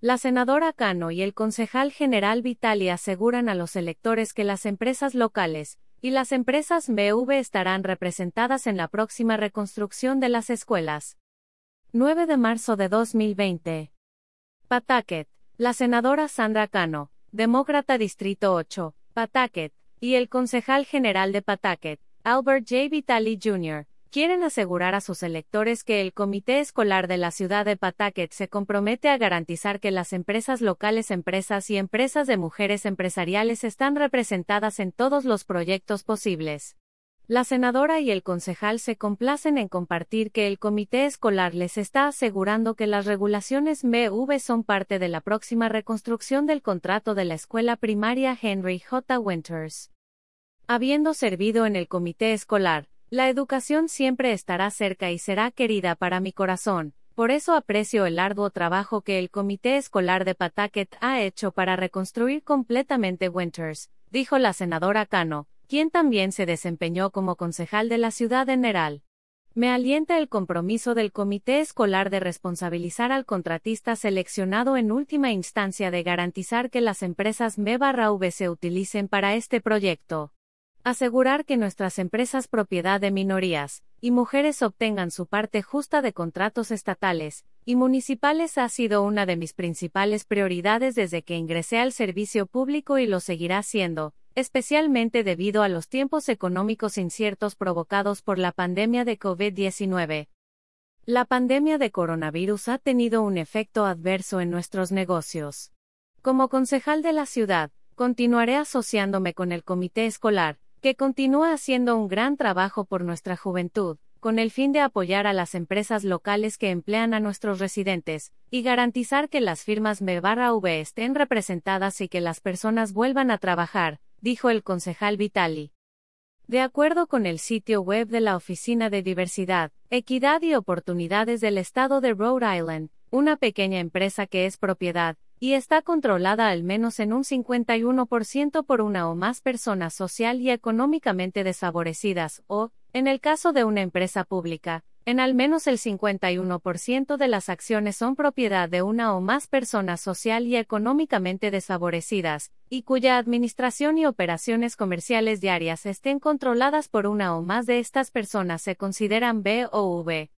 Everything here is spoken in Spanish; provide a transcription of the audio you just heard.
La senadora Cano y el concejal general Vitali aseguran a los electores que las empresas locales y las empresas BV estarán representadas en la próxima reconstrucción de las escuelas. 9 de marzo de 2020. Pataket. La senadora Sandra Cano, demócrata Distrito 8, Pataket, y el concejal general de Pataket, Albert J. Vitali Jr., quieren asegurar a sus electores que el Comité Escolar de la ciudad de Pawtucket se compromete a garantizar que las empresas locales, empresas y empresas de mujeres empresariales están representadas en todos los proyectos posibles. La senadora y el concejal se complacen en compartir que el comité escolar les está asegurando que las regulaciones MV son parte de la próxima reconstrucción del contrato de la escuela primaria Henry J. Winters. Habiendo servido en el comité escolar, la educación siempre estará cerca y será querida para mi corazón, por eso aprecio el arduo trabajo que el Comité Escolar de Pawtucket ha hecho para reconstruir completamente Winters, dijo la senadora Cano, quien también se desempeñó como concejal de la ciudad de Neral. Me alienta el compromiso del Comité Escolar de responsabilizar al contratista seleccionado en última instancia de garantizar que las empresas M-V se utilicen para este proyecto. Asegurar que nuestras empresas propiedad de minorías y mujeres obtengan su parte justa de contratos estatales y municipales ha sido una de mis principales prioridades desde que ingresé al servicio público y lo seguirá siendo, especialmente debido a los tiempos económicos inciertos provocados por la pandemia de COVID-19. La pandemia de coronavirus ha tenido un efecto adverso en nuestros negocios. Como concejal de la ciudad, continuaré asociándome con el comité escolar, que continúa haciendo un gran trabajo por nuestra juventud, con el fin de apoyar a las empresas locales que emplean a nuestros residentes, y garantizar que las firmas M-V estén representadas y que las personas vuelvan a trabajar, dijo el concejal Vitali. De acuerdo con el sitio web de la Oficina de Diversidad, Equidad y Oportunidades del Estado de Rhode Island, una pequeña empresa que es propiedad, y está controlada al menos en un 51% por una o más personas social y económicamente desfavorecidas, o, en el caso de una empresa pública, en al menos el 51% de las acciones son propiedad de una o más personas social y económicamente desfavorecidas, y cuya administración y operaciones comerciales diarias estén controladas por una o más de estas personas se consideran B o V.